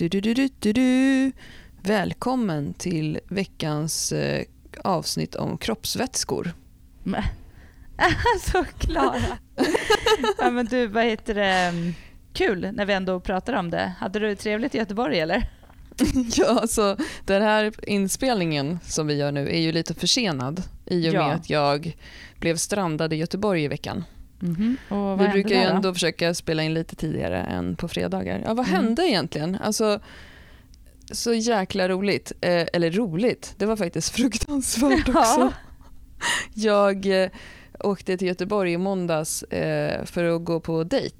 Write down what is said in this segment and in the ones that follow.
Du, du, du, du, du. Välkommen till veckans eh, avsnitt om kroppsvätskor. Alltså Klara. ja, men du, vad heter det? Kul när vi ändå pratar om det. Hade du trevligt i Göteborg eller? ja, alltså den här inspelningen som vi gör nu är ju lite försenad i och med Ja. att jag blev strandad i Göteborg i veckan. Och vad Vi brukar ju där då? ändå försöka spela in lite tidigare än på fredagar. Ja, vad Mm. hände egentligen? Alltså, så jäkla roligt. Eh, eller roligt, det var faktiskt fruktansvärt också. Ja. Jag eh, åkte till Göteborg i måndags eh, för att gå på dejt.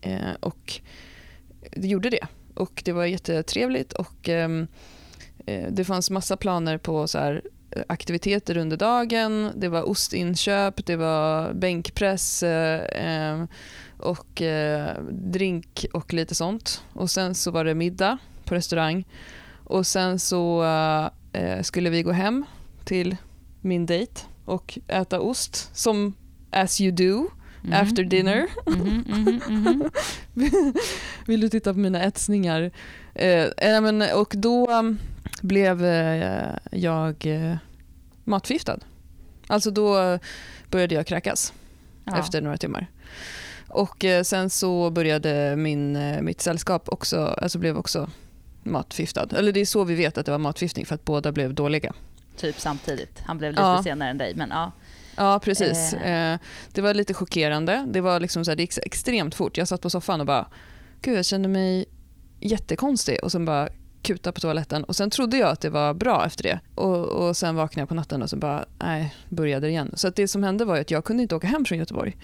Eh, och gjorde det. Och det var jättetrevligt och ehm, eh, det fanns massa planer på så här, aktiviteter under dagen. Det var ostinköp, det var bänkpress eh, eh, och eh, drink och lite sånt. Och sen så var det middag på restaurang. Och sen så eh, skulle vi gå hem till min dejt och äta ost som as you do Mhm, after dinner. mhm, mhm, mhm. Vill du titta på mina etsningar? Eh, eh, men, och då um, blev eh, jag eh, matförgiftad. Alltså då började jag kräkas Ja. efter några timmar. Och sen så började min, mitt sällskap också, alltså blev också matförgiftad. Eller det är så vi vet att det var matförgiftning för att båda blev dåliga. Typ samtidigt. Han blev lite Ja. senare än dig, men ja. Ja, precis. Eh. Det var lite chockerande. Det, var liksom så här, det gick extremt fort. Jag satt på soffan och bara, gud jag kände mig jättekonstig och sen bara kuta på toaletten. Och sen trodde jag att det var bra efter det. Och, och sen vaknade jag på natten och så bara, nej, började det igen. Så att det som hände var att jag kunde inte åka hem från Göteborg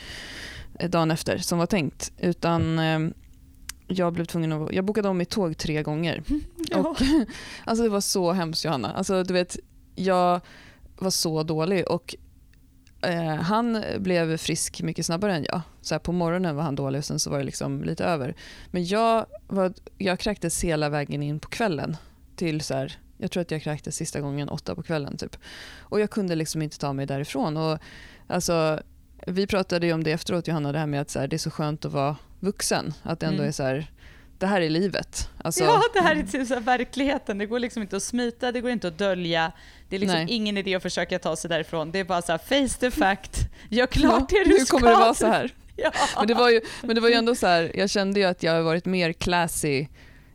eh, dagen efter som var tänkt. Utan eh, jag blev tvungen att, jag bokade om mitt tåg tre gånger. Och, alltså det var så hemskt Johanna. Alltså, du vet, jag var så dålig och eh, han blev frisk mycket snabbare än jag. Så här, på morgonen var han dålig och sen så var det liksom lite över. Men jag, var, jag kräktes hela vägen in på kvällen. Till så här, jag tror att jag kräktes sista gången åtta på kvällen. Typ. Och jag kunde liksom inte ta mig därifrån. Och, alltså, vi pratade om det efteråt Johanna, det här med att så här, det är så skönt att vara vuxen. Att det ändå Mm. är så här, det här är livet. Alltså, ja, det här är typ så verkligheten. Det går liksom inte att smita, det går inte att dölja. Det är liksom Nej. ingen idé att försöka ta sig därifrån. Det är bara så här, face the fact. Gör klart det du nu ska. kommer det vara så här. Ja. Men det var ju, men det var ju ändå så här, jag kände ju att jag har varit mer classy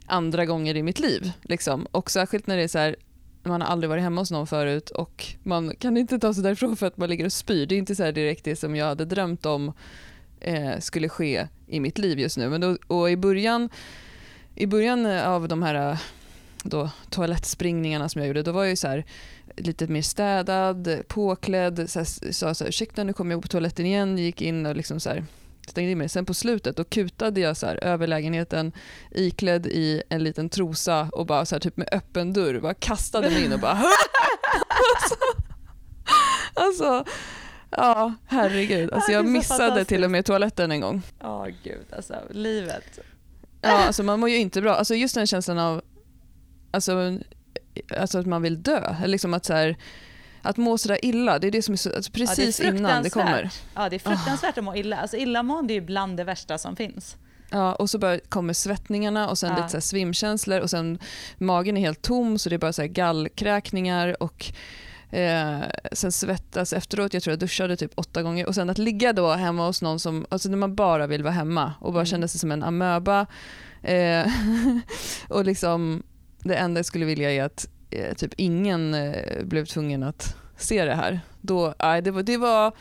andra gånger i mitt liv. Liksom. Och särskilt när det är så här, man har aldrig varit hemma hos någon förut och man kan inte ta sig därifrån för att man ligger och spyr. Det är inte så direkt det som jag hade drömt om eh, skulle ske i mitt liv just nu. Men då, och i början, i början eh, av de här eh, då, toalettspringningarna som jag gjorde, då var jag ju så här, lite mer städad, påklädd, så här, sa så här, ursäkta nu kommer jag på toaletten igen, gick in och liksom så här, stängde in mig. Sen på slutet då kutade jag så här, över lägenheten iklädd i en liten trosa och bara så här, typ med öppen dörr, bara kastade mig in och bara alltså, alltså, ja herregud. Alltså Ja, jag missade till och med toaletten en gång. Ja, gud alltså. Livet. Ja, alltså man mår ju inte bra. Alltså just den känslan av alltså, alltså att man vill dö. Liksom att, så här, att må sådär illa, det är det som är så, alltså Ja, precis det är innan det kommer. Ja, det är fruktansvärt att må illa. Alltså illamående är ju bland det värsta som finns. Ja, och så kommer svettningarna och sen Ja. lite så svimkänslor och sen magen är helt tom så det är bara så här gallkräkningar och eh, sen svettas efteråt. Jag tror jag duschade typ åtta gånger och sen att ligga då hemma hos någon som, alltså när man bara vill vara hemma och bara Mm. känna sig som en amöba eh, och liksom det enda jag skulle vilja är att eh, typ ingen eh, blev tvungen att se det här. Då, nej, det, var, det, var,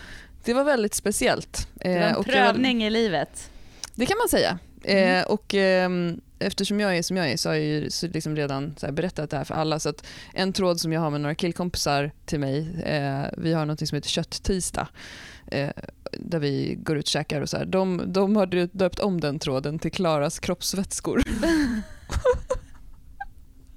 det var väldigt speciellt. Det var Eh, en och jag var- prövning i livet. det kan man säga. Mm. Eh, och, ehm, eftersom jag är som jag är så har jag ju liksom redan berättat det här för alla. Så att en tråd som jag har med några killkompisar till mig, eh, vi har något som heter kött-tisdag. Eh, där vi går ut och käkar och så här. De, de har dö- döpt om den tråden till Klaras kroppsvätskor.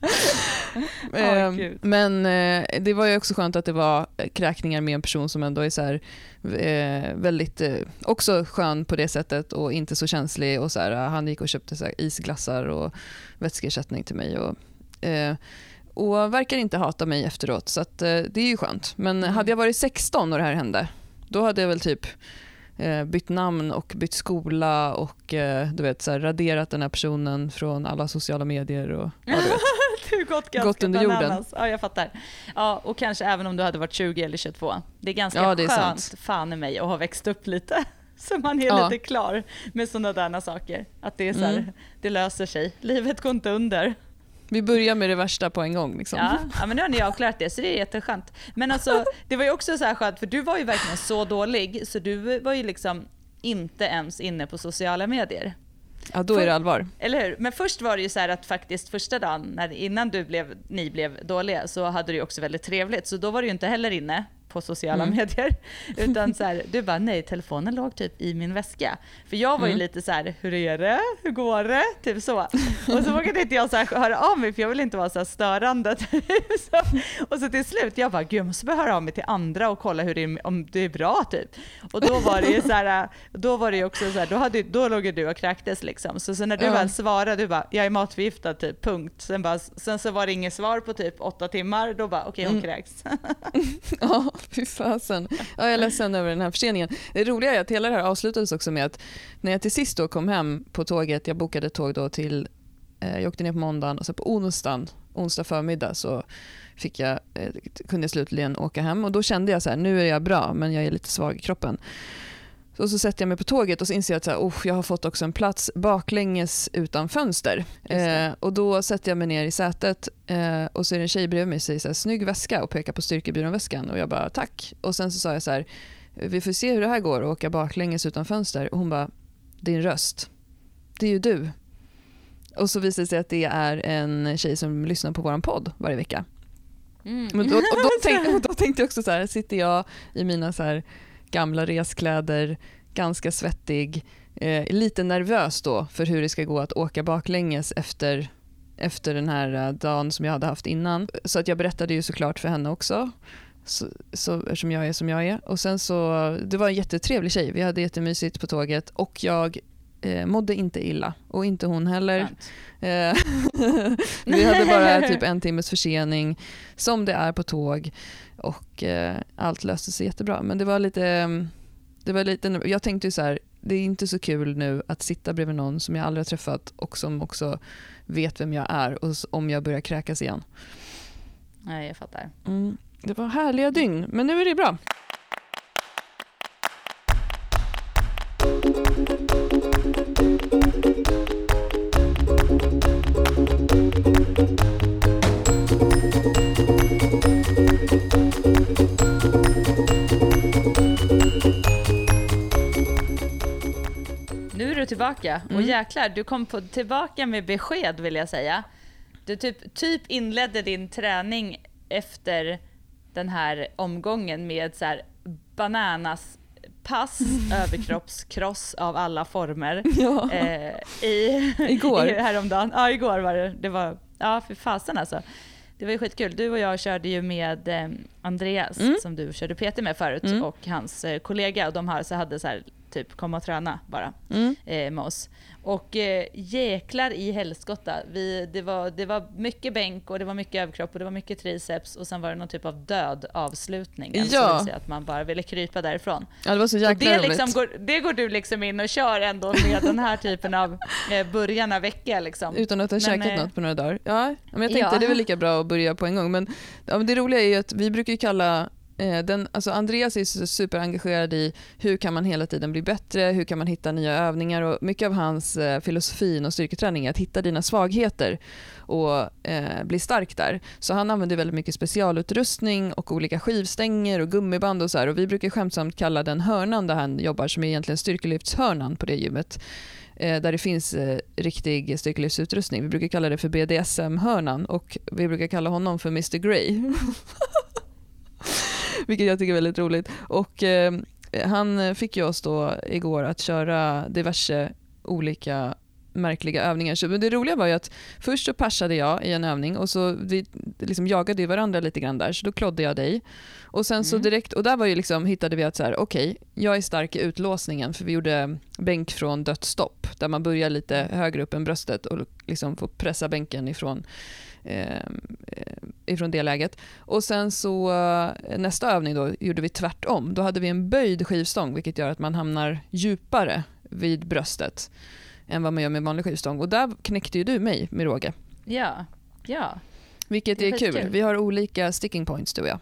Eh, Gud. men eh, det var ju också skönt att det var eh, kräkningar med en person som ändå är så här, eh, väldigt, eh, också skön på det sättet och inte så känslig. Och så här, han gick och köpte så här, isglassar och vätskeersättning till mig. Och, eh, och verkar inte hata mig efteråt, så att, eh, det är ju skönt. Men Mm. hade jag varit 16 och det här hände, då hade jag väl typ eh, bytt namn och bytt skola och eh, du vet, så här, raderat den här personen från alla sociala medier. Och, ja, du vet. du gått ganska Gått under jorden. bananas. Ja, jag fattar. Ja, och kanske även om du hade varit 20 eller 22. Det är ganska Ja, det är skönt, sant. fan i mig, att ha växt upp lite. Så man är Ja. lite klar med sådana där saker. Att det är så här, Mm. det löser sig. Livet går inte under. Vi börjar med det värsta på en gång. Liksom. Ja, ja, men nu har ni avklarat det, så det är jätteskönt. Men alltså, det var ju också så här skönt, för du var ju verkligen så dålig, så du var ju liksom inte ens inne på sociala medier. Ja, då är det allvar. Eller hur? Men först var det ju så att faktiskt första dagen, när, innan du blev, ni blev dåliga, så hade du också väldigt trevligt. Så då var du ju inte heller inne på sociala Mm. medier. Utan så här, du bara, nej, telefonen låg typ i min väska. För jag var ju Mm. lite så här, hur är det? Hur går det? Typ så. Och så vågade inte jag så här höra av mig, för jag ville inte vara så här störande. Så, och så till slut, jag bara, gud jag måste börja höra av mig till andra och kolla hur det är, om det är bra typ. Och då var det ju så här, då var det ju också så här, då, hade, då låg du och kräktes liksom. Så, så när du Ja. väl svarade, du bara, jag är matförgiftad typ, punkt. Sen, bara, sen så var det inget svar på typ åtta timmar, då bara, okej hon Mm. kräks. Ja, fy fasen. Ja, jag är ledsen över den här förseningen. Det roliga är att hela det här avslutades också med att när jag till sist då kom hem på tåget, jag bokade ett tåg då till, eh, jag åkte ner på måndagen och så på onsdagen, onsdag förmiddag så fick jag, eh, kunde jag slutligen åka hem och då kände jag så här, nu är jag bra men jag är lite svag i kroppen. Så, så sätter jag mig på tåget och så inser jag att så här, oh, jag har fått också en plats baklänges utan fönster. Eh, och då sätter jag mig ner i sätet eh, och så är det en tjej bredvid mig och säger så här, snygg väska och pekar på styrkebyrån-väskan och jag bara tack. Och sen så sa jag så här, vi får se hur det här går att åka baklänges utan fönster och hon bara, din röst, det är ju du. Och så visade det sig att det är en tjej som lyssnar på vår podd varje vecka. Mm. Men då, och då, tänkte, och då tänkte jag också så här, sitter jag i mina så här gamla reskläder, ganska svettig, eh, lite nervös då för hur det ska gå att åka baklänges efter, efter den här eh, dagen som jag hade haft innan. Så att jag berättade ju såklart för henne också. Så, så, eftersom jag är som jag är. Och sen så, det var en jättetrevlig tjej. Vi hade jättemysigt på tåget och jag eh, mådde inte illa. Och inte hon heller. Eh, vi hade bara typ en timmes försening som det är på tåg och eh, allt löste sig jättebra. Men det var lite, det var lite, jag tänkte ju så här, det är inte så kul nu att sitta bredvid någon som jag aldrig har träffat och som också vet vem jag är och om jag börjar kräkas igen. Nej, jag fattar. Mm, det var härliga dygn, men nu är det bra. Tillbaka. Och Mm. jäklar, du kom på, tillbaka med besked vill jag säga. Du typ, typ inledde din träning efter den här omgången med så här bananas pass, överkroppskross av alla former. Ja. Eh, i, Igår. i, häromdagen. Ja, igår var det. Det var, ja, för fasen alltså. Det var ju skitkul. Du och jag körde ju med eh, Andreas, Mm. som du körde PT med förut, Mm. och hans eh, kollega. Och de har, så hade så här, typ komma och träna bara Mm. eh, med oss. Och eh, jäklar i helskotta. Vi, det, var, det var mycket bänk och det var mycket överkropp och det var mycket triceps och sen var det någon typ av död avslutning. Alltså, Ja. det vill säga att man bara ville krypa därifrån. ja, det var så jäkla det, liksom går, det går du liksom in och kör ändå med den här typen av eh, början av vecka. Liksom. Utan att ha Men, käkat eh, något på några dagar. Ja, men jag tänkte ja. det är väl lika bra att börja på en gång. Men, ja, men det roliga är ju att vi brukar kalla Eh, den, alltså Andreas är superengagerad i hur kan man hela tiden bli bättre, hur kan man hitta nya övningar och mycket av hans eh, filosofi inom styrketräning är att hitta dina svagheter och eh, bli stark där. Så han använder väldigt mycket specialutrustning och olika skivstänger och gummiband och så här och vi brukar skämtsamt kalla den hörnan där han jobbar som är egentligen styrkelyftshörnan på det gymmet eh, där det finns eh, riktig styrkelyftsutrustning. Vi brukar kalla det för BDSM-hörnan och vi brukar kalla honom för Mr Grey. Vilket jag tycker är väldigt roligt. Och, eh, han fick ju oss då igår att köra diverse olika märkliga övningar. Så, men det roliga var ju att först så passade jag i en övning och så vi liksom jagade varandra lite grann där, så då klodde jag dig. Och sen så Mm. direkt, och där var ju liksom, hittade vi att så här, okej, jag är stark i utlåsningen för vi gjorde bänk från dödsstopp där man börjar lite högre upp än bröstet och liksom får pressa bänken ifrån eh, eh, ifrån det läget. Och sen så eh, nästa övning då gjorde vi tvärtom. Då hade vi en böjd skivstång vilket gör att man hamnar djupare vid bröstet än vad man gör med vanlig skivstång. Och där knäckte ju du mig med råge. Ja, ja. Vilket är är kul. skitkul. Vi har olika sticking points du och jag.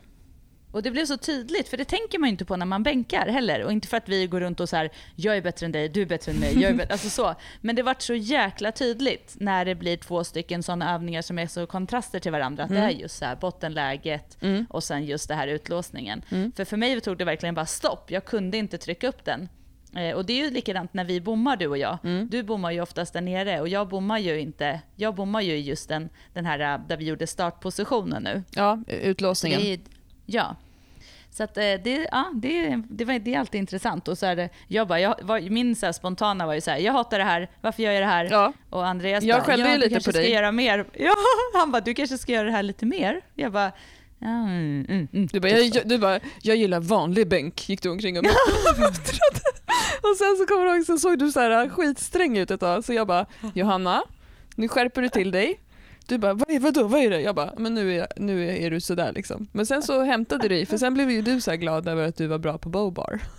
Och det blev så tydligt, för det tänker man ju inte på när man bänkar heller. Och inte för att vi går runt och så här, jag är bättre än dig, du är bättre än mig, jag är bättre, alltså så. Men det vart så jäkla tydligt när det blir två stycken sådana övningar som är så kontraster till varandra. Att det är just så här bottenläget Mm. och sen just det här utlåsningen. Mm. För för mig tog det verkligen bara stopp, jag kunde inte trycka upp den. Eh, och det är ju likadant när vi bommar du och jag. Mm. Du bommar ju oftast där nere och jag bommar ju inte, jag bommar ju just den, den här eh, där vi gjorde startpositionen nu. Ja, utlåsningen. Ja. Så att, eh, det, ja, det, det, var, det är alltid intressant. Och så är det, jag bara, jag, var, min så spontana var ju så här, jag hatar det här, varför gör jag det här? Ja, Och Andreas Jag bara, ja, du kanske ska dig. göra mer. Ja, han bara, du kanske ska göra det här lite mer. Jag bara, mm, mm, mm. du bara, jag, jag, du bara, jag gillar vanlig bänk, gick du omkring och muttrade. Och sen så kommer du ihåg, så såg du så här skitsträng ut ett tag, så jag bara, Johanna, nu skärper du till dig. Du bara, vad är, vadå, vad är det? Jag bara, men nu är, nu är du sådär liksom. Men sen så hämtade du dig, för sen blev ju du så glad över att du var bra på bowbar.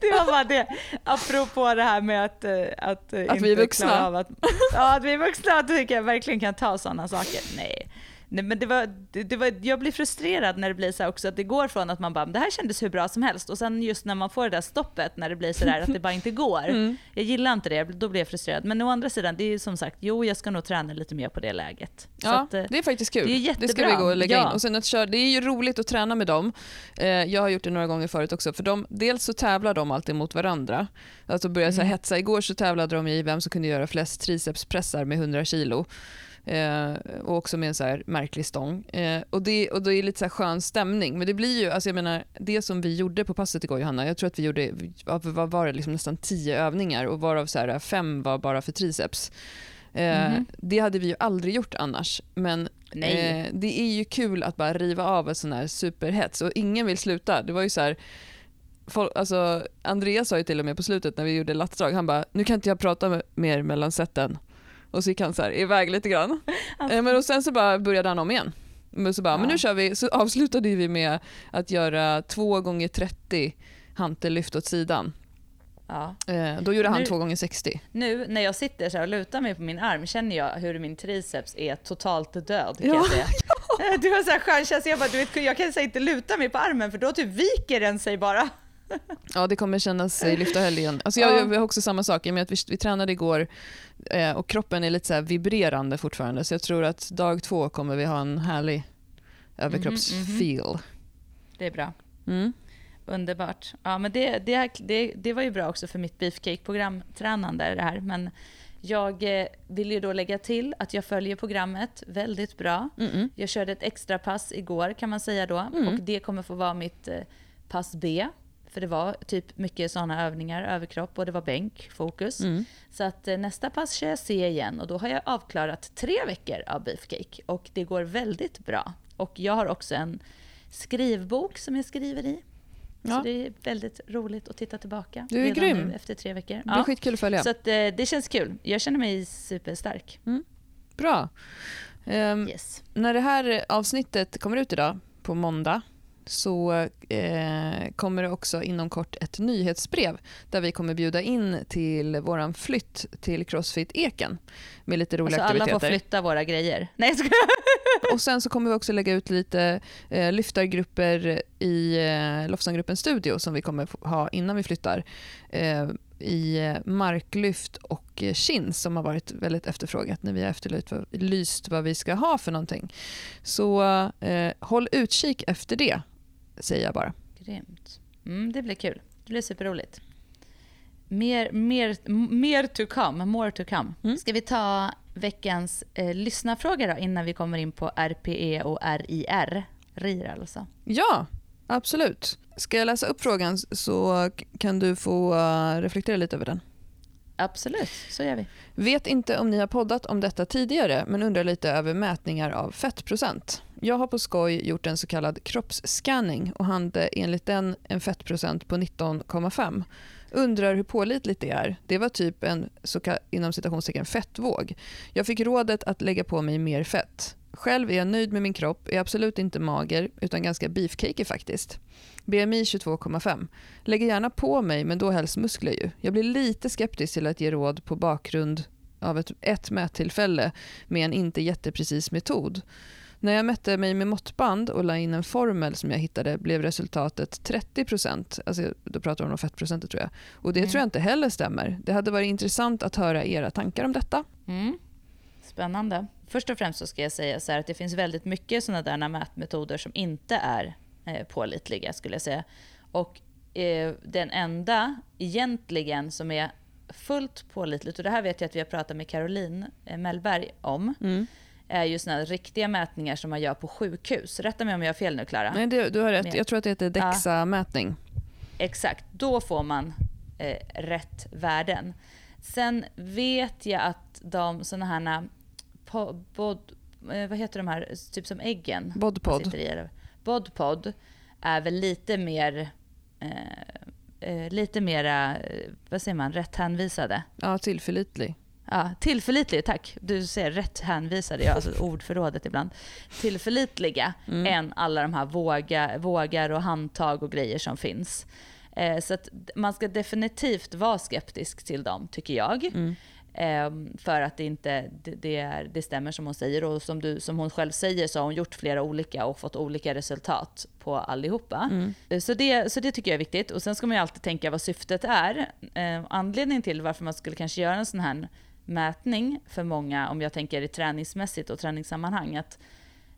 Det var bara det. Apropå det här med att, eh, att, eh, Att vi är vuxna. att, ja, att vi är vuxna, att jag verkligen kan ta sådana saker. Nej. Nej, men det var, det, det var, jag blir frustrerad när det blir så också att det går från att man bara, det här kändes hur bra som helst och sen just när man får det där stoppet när det blir så där att det bara inte går. Mm. Jag gillar inte det, då blir jag frustrerad. Men å andra sidan, det är ju som sagt, jo jag ska nog träna lite mer på det läget. Ja, att, eh, det är faktiskt kul. det är ska jättebra. vi gå och lägga Ja. in. Och sen att köra, det är ju roligt att träna med dem. Eh, jag har gjort det några gånger förut också. För de, dels så tävlar de alltid mot varandra. Alltså börjar så här Mm. hetsa. Igår så tävlade de i vem som kunde göra flest tricepspressar med 100 kilo. Eh, och också med en så märklig stång. Eh, och, det, och det är lite så här skön stämning. Men det blir ju, alltså jag menar, det som vi gjorde på passet igår Johanna, jag tror att vi gjorde, vad var det, liksom nästan tio övningar och varav så här fem var bara för triceps. Eh, Mhm. Det hade vi ju aldrig gjort annars. Men eh, det är ju kul att bara riva av en sån här superhets och ingen vill sluta. Det var ju så här, folk, alltså, Andreas sa ju till och med på slutet när vi gjorde latsdrag, han bara “nu kan inte jag prata mer mellan seten” och så gick han så här iväg lite grann. Alltså- Eh, men och sen så bara började han om igen. Men så bara, men Ja. nu kör vi, så avslutade vi med att göra 2 gånger 30 hantellyft åt sidan. ja. Eh, då gjorde han Nu- 2 gånger 60 Nu när jag sitter så och lutar mig på min arm känner jag hur min triceps är totalt död. Kan Ja, jag säga. Du har så här skön känsla, jag, bara, du vet, jag kan säga inte luta mig på armen för då typ viker den sig bara. Ja, det kommer kännas i lyfta helgen. Alltså jag, Ja. jag har också samma sak, med att vi, vi tränade igår eh, och kroppen är lite så vibrerande fortfarande, så jag tror att dag två kommer vi ha en härlig överkroppsfeel. Det är bra. Mm. Underbart. Ja, men det, det, det, det var ju bra också för mitt beefcake-program, tränande det här. Men jag eh, vill ju då lägga till att jag följer programmet väldigt bra. Mm-mm. Jag körde ett extra pass igår kan man säga då. Mm. Och det kommer få vara mitt eh, pass B. För det var typ mycket sådana övningar, överkropp och det var bänk, fokus. Mm. Så att eh, nästa pass kör jag C igen och då har jag avklarat tre veckor av beefcake. Och det går väldigt bra. Och jag har också en skrivbok som jag skriver i. Ja. Så det är väldigt roligt att titta tillbaka. Du är redan grym. Nu efter tre veckor. Det blir skitkul att följa. Så att, eh, det känns kul. Jag känner mig superstark. Bra. Ehm, Yes. När det här avsnittet kommer ut idag, på måndag, så eh, kommer det också inom kort ett nyhetsbrev där vi kommer bjuda in till våran flytt till Crossfit Eken med lite roliga Alltså alla får aktiviteter. flytta våra grejer. Nej skojar. Och sen så kommer vi också lägga ut lite eh, lyftargrupper i eh, Lofsangruppens studio som vi kommer ha innan vi flyttar. Eh, I eh, marklyft och eh, chins som har varit väldigt efterfrågat när vi har efterlyst vad, lyst vad vi ska ha för någonting. Så eh, håll utkik efter det, säger jag bara. Grymt. Mm, det blir kul. Det blir superroligt. Mer, mer, mer to come, more to come. Mm. Ska vi ta veckans eh, lyssnarfråga då innan vi kommer in på RPE och RIR? RIR alltså. Ja, absolut. Ska jag läsa upp frågan så kan du få eh, reflektera lite över den. Absolut, så gör vi. Vet inte om ni har poddat om detta tidigare men undrar lite över mätningar av fettprocent. Jag har på skoj gjort en så kallad kroppsscanning och hade enligt den en fettprocent på 19,5. Undrar hur pålitligt det är. Det var typ en så ka- inom citationstecken fettvåg. Jag fick rådet att lägga på mig mer fett. Själv är jag nöjd med min kropp, är absolut inte mager utan ganska beefcakey faktiskt. BMI 22,5. Lägger gärna på mig men då helst muskler ju. Jag blir lite skeptisk till att ge råd på bakgrund av ett, ett mättillfälle med en inte jätteprecis metod. När jag mätte mig med måttband och la in en formel som jag hittade blev resultatet 30 Alltså, då pratar hon om fettprocentet tror jag. Och det mm. tror jag inte heller stämmer. Det hade varit intressant att höra era tankar om detta. Mm. Spännande. Först och främst så ska jag säga så att det finns väldigt mycket sådana där mätmetoder som inte är eh, pålitliga skulle jag säga. Och eh, den enda egentligen som är fullt pålitligt, och det här vet jag att vi har pratat med Caroline eh, Mellberg om, mm. är ju såna riktiga mätningar som man gör på sjukhus. Rätta mig om jag har fel nu Klara. Nej, det, du har rätt. Jag tror att det heter DEXA-mätning. Ja, exakt, då får man eh, rätt värden. Sen vet jag att de såna här bod, eh, vad heter de här, typ som äggen? Bodpod. Bodpod är väl lite mer eh, eh, lite mera, eh, vad säger man, rätt hänvisade. Ja, tillförlitlig. Ja, tillförlitlig, tack. Du säger rätt hänvisade, jag alltså ordförrådet ibland. Tillförlitliga mm. än alla de här våga, vågar och handtag och grejer som finns. Eh, så att man ska definitivt vara skeptisk till dem, tycker jag. Mm. Ehm, för att det inte det, det, är, det stämmer som hon säger. Och som, du, som hon själv säger så har hon gjort flera olika och fått olika resultat på allihopa. Mm. Så, det, så det tycker jag är viktigt. Och sen ska man ju alltid tänka vad syftet är. Eh, anledningen till varför man skulle kanske göra en sån här mätning för många, om jag tänker i träningsmässigt och träningssammanhang, att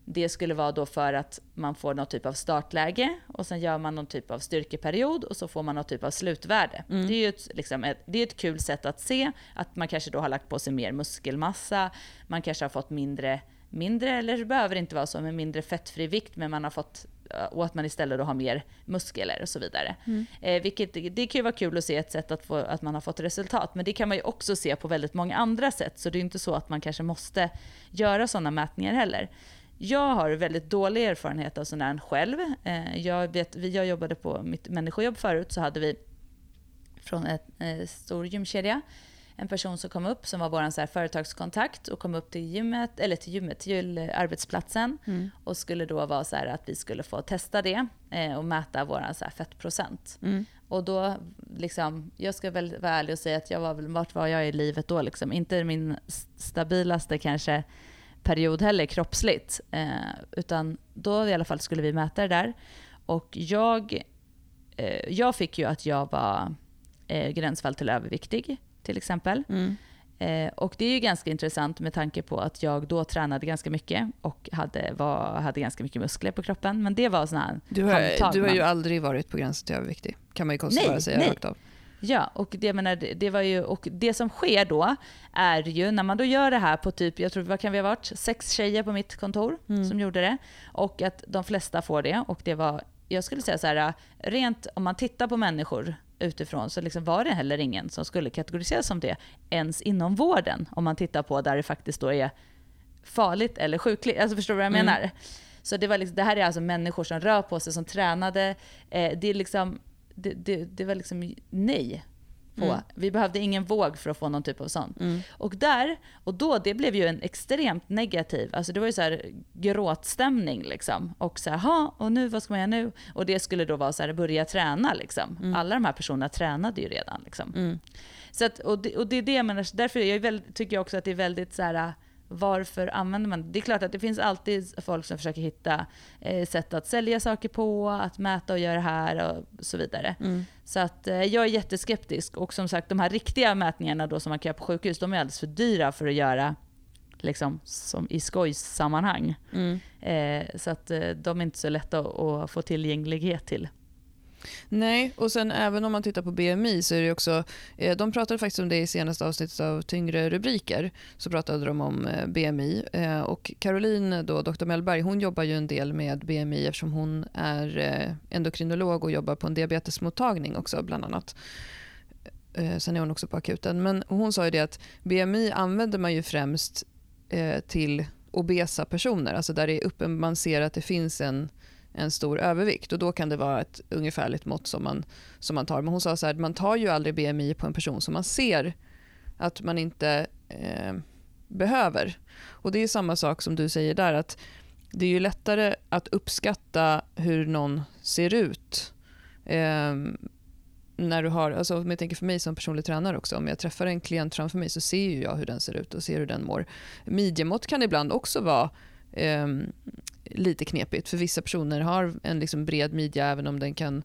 det skulle vara då för att man får någon typ av startläge och sen gör man någon typ av styrkeperiod och så får man någon typ av slutvärde. Mm. Det är ju ett, liksom ett, det är ett kul sätt att se att man kanske då har lagt på sig mer muskelmassa, man kanske har fått mindre, mindre eller det behöver inte vara så, med mindre fettfri vikt, men man har fått och att man istället då har mer muskler och så vidare. Mm. Eh, vilket, det kan ju vara kul att se ett sätt att, få, att man har fått resultat, men det kan man ju också se på väldigt många andra sätt, så det är inte så att man kanske måste göra sådana mätningar heller. Jag har väldigt dålig erfarenhet av sådant själv. Eh, jag, vet, jag jobbade på mitt människojobb förut, så hade vi från en eh, stor gymkedja en person som kom upp som var vår så här företagskontakt och kom upp till gymmet, eller till gymmet, till arbetsplatsen mm. och skulle då vara så att vi skulle få testa det eh, och mäta vår så här fettprocent. Mm. Och då, liksom, jag ska väl vara ärlig och säga att jag var väl, vart var jag i livet då? Liksom? Inte min stabilaste kanske period heller kroppsligt. Eh, utan då i alla fall skulle vi mäta det där. Och jag, eh, jag fick ju att jag var eh, gränsfall till överviktig till exempel. Mm. Eh, och det är ju ganska intressant med tanke på att jag då tränade ganska mycket och hade, var, hade ganska mycket muskler på kroppen. Men det var sådana här Du har, du har ju aldrig varit på gränsen till överviktig, kan man ju säga nej. rakt av. Ja, och det, menar, det, var ju, och det som sker då är ju när man då gör det här på typ, jag tror vad kan vi ha varit, sex tjejer på mitt kontor mm. som gjorde det. Och att de flesta får det. Och det var, jag skulle säga så här, rent om man tittar på människor utifrån så liksom var det heller ingen som skulle kategoriseras som det, ens inom vården. Om man tittar på där det faktiskt då är farligt eller sjukligt. Alltså förstår du vad jag mm. menar? Så det, var liksom, det här är alltså människor som rör på sig, som tränade. Eh, det är liksom det, det, det var liksom nej. På. Mm. Vi behövde ingen våg för att få någon typ av sån. Mm. Och där, och då, det blev ju en extremt negativ, alltså det var ju så här gråtstämning liksom. Och så här, och nu, vad ska man göra nu? Och det skulle då vara så här, börja träna liksom. Mm. Alla de här personerna tränade ju redan liksom. Mm. Så att, och, det, och det är det jag menar, därför jag väldigt, tycker jag också att det är väldigt så här, varför använder man det? Det är klart att det finns alltid folk som försöker hitta eh, sätt att sälja saker på, att mäta och göra det här och så vidare. Mm. Så att eh, jag är jätteskeptisk och som sagt de här riktiga mätningarna då som man kan göra på sjukhus, de är alldeles för dyra för att göra liksom, som i skojssammanhang. Mm. Eh, så att eh, de är inte så lätta att, att få tillgänglighet till. Nej, och sen även om man tittar på BMI så är det också, eh, de pratade faktiskt om det i senaste avsnittet av Tyngre rubriker, så pratade de om eh, BMI eh, och Caroline då, Dr. Mellberg, hon jobbar ju en del med BMI eftersom hon är eh, endokrinolog och jobbar på en diabetesmottagning också bland annat. Eh, sen är hon också på akuten. Men hon sa ju det att BMI använder man ju främst eh, till obesa personer, alltså där det är uppen, man ser att det finns en en stor övervikt och då kan det vara ett ungefärligt mått som man, som man tar. Men hon sa så här, man tar ju aldrig BMI på en person som man ser att man inte eh, behöver. Och Det är samma sak som du säger där, att det är ju lättare att uppskatta hur någon ser ut. Eh, när du har, alltså om jag tänker för mig som personlig tränare också, om jag träffar en klient framför mig så ser ju jag hur den ser ut och ser hur den mår. Midjemått kan ibland också vara eh, lite knepigt för vissa personer har en liksom bred midja även om den kan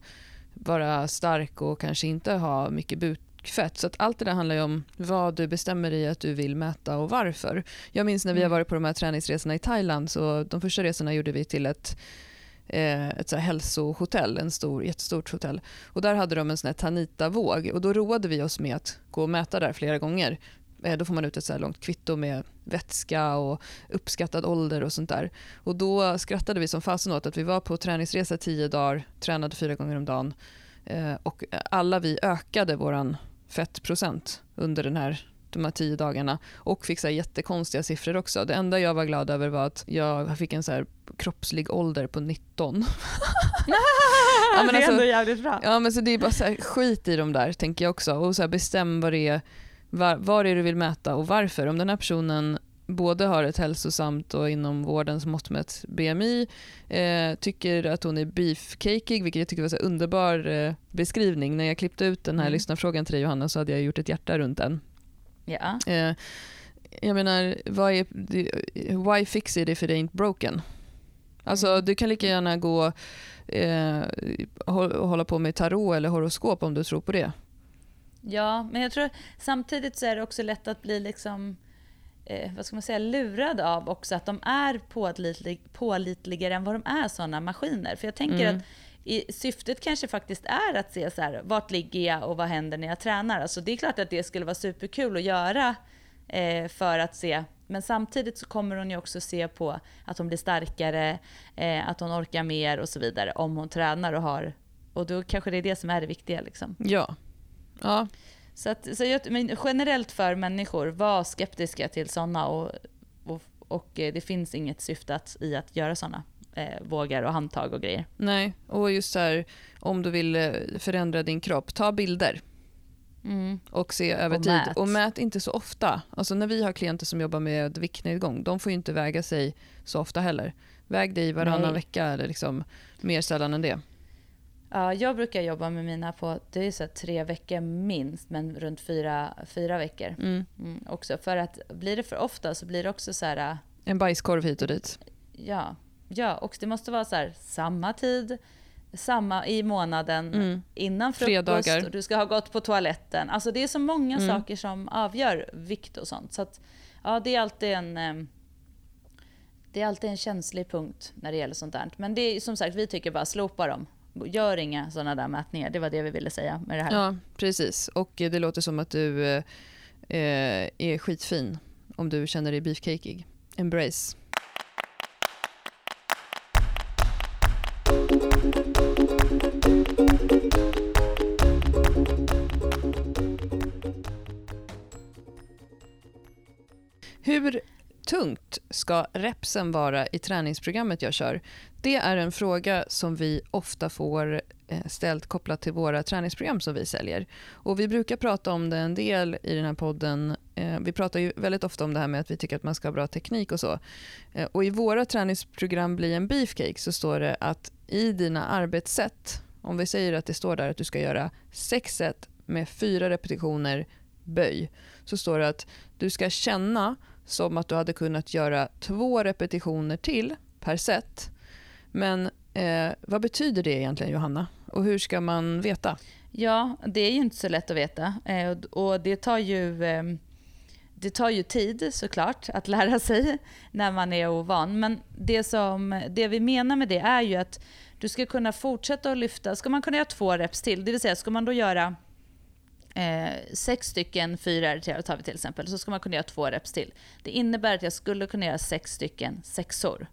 vara stark och kanske inte ha mycket bukfett. Så att allt det där handlar om vad du bestämmer i att du vill mäta och varför. Jag minns när vi har mm. varit på de här träningsresorna i Thailand så de första resorna gjorde vi till ett eh, ett så här hälsohotell, en stor, jättestort hotell. Och där hade de en sån här Tanita-våg och då roade vi oss med att gå och mäta där flera gånger. Eh, då får man ut ett så här långt kvitto med vätska och uppskattad ålder och sånt där. Och då skrattade vi som fasen åt att vi var på träningsresa tio dagar, tränade fyra gånger om dagen eh, och alla vi ökade vår fettprocent under den här de här tio dagarna och fick så här jättekonstiga siffror också. Det enda jag var glad över var att jag fick en så här kroppslig ålder på 19. ja, men det är alltså, ändå jävligt bra. Ja, men så det är bara så här, skit i dem där tänker jag också och så här, bestäm vad det är, var, det är du vill mäta och varför. Om den här personen både har ett hälsosamt och inom vårdens mått mätt BMI, eh, tycker att hon är beefcakeig, vilket jag tycker var en underbar eh, beskrivning. När jag klippte ut den här mm. lyssnarfrågan till dig Johanna så hade jag gjort ett hjärta runt den. Ja. Eh, jag menar, vad är, why fix it if it ain't broken? Alltså, mm. Du kan lika gärna gå eh, hålla på med tarot eller horoskop om du tror på det. Ja, men jag tror samtidigt så är det också lätt att bli liksom, eh, vad ska man säga, lurad av också att de är pålitlig, pålitligare än vad de är sådana maskiner. För jag tänker mm. att i, syftet kanske faktiskt är att se så här, vart ligger jag och vad händer när jag tränar. Alltså det är klart att det skulle vara superkul att göra eh, för att se. Men samtidigt så kommer hon ju också se på att hon blir starkare, eh, att hon orkar mer och så vidare om hon tränar och har... Och då kanske det är det som är det viktiga. Liksom. Ja. Ja. Så, att, så jag, men generellt för människor, var skeptiska till sådana och, och, och eh, det finns inget syfte att, i att göra sådana eh, vågar och handtag och grejer. Nej, och just så här, om du vill eh, förändra din kropp, ta bilder. Mm. Och se över och tid. Mät. Och mät inte så ofta. Alltså när vi har klienter som jobbar med viktnedgång, de får inte väga sig så ofta heller. Väg dig varannan Nej. vecka eller liksom mer sällan än det. Ja, jag brukar jobba med mina på det är så tre veckor minst, men runt fyra, fyra veckor. Mm. Mm, också. För att blir det för ofta så blir det också så här... En bajskorv hit och dit. Ja, Ja, och det måste vara så här, samma tid, samma i månaden, mm. innan frukost, och du ska ha gått på toaletten. Alltså det är så många mm. saker som avgör vikt och sånt. Så att, ja, det är alltid en... Eh, det är alltid en känslig punkt när det gäller sånt där. Men det är som sagt, vi tycker bara slopa dem. Gör inga sådana där mätningar. Det var det vi ville säga med det här. Ja, precis. Och det låter som att du eh, är skitfin om du känner dig beefcakeig. Embrace. Hur tungt ska repsen vara i träningsprogrammet jag kör? Det är en fråga som vi ofta får eh, ställt kopplat till våra träningsprogram som vi säljer. Och vi brukar prata om det en del i den här podden. Eh, vi pratar ju väldigt ofta om det här med att vi tycker att man ska ha bra teknik och så. Eh, och i våra träningsprogram Bli en beefcake så står det att i dina arbetssätt, om vi säger att det står där att du ska göra sex set med fyra repetitioner böj, så står det att du ska känna som att du hade kunnat göra två repetitioner till per set. Men eh, vad betyder det egentligen Johanna? Och hur ska man veta? Ja, det är ju inte så lätt att veta. Eh, och det tar ju... Eh, det tar ju tid såklart att lära sig när man är ovan. Men det, som, det vi menar med det är ju att du ska kunna fortsätta att lyfta. Ska man kunna göra två reps till, det vill säga ska man då göra eh, sex stycken fyror tar vi till exempel, så ska man kunna göra två reps till. Det innebär att jag skulle kunna göra sex stycken sexor.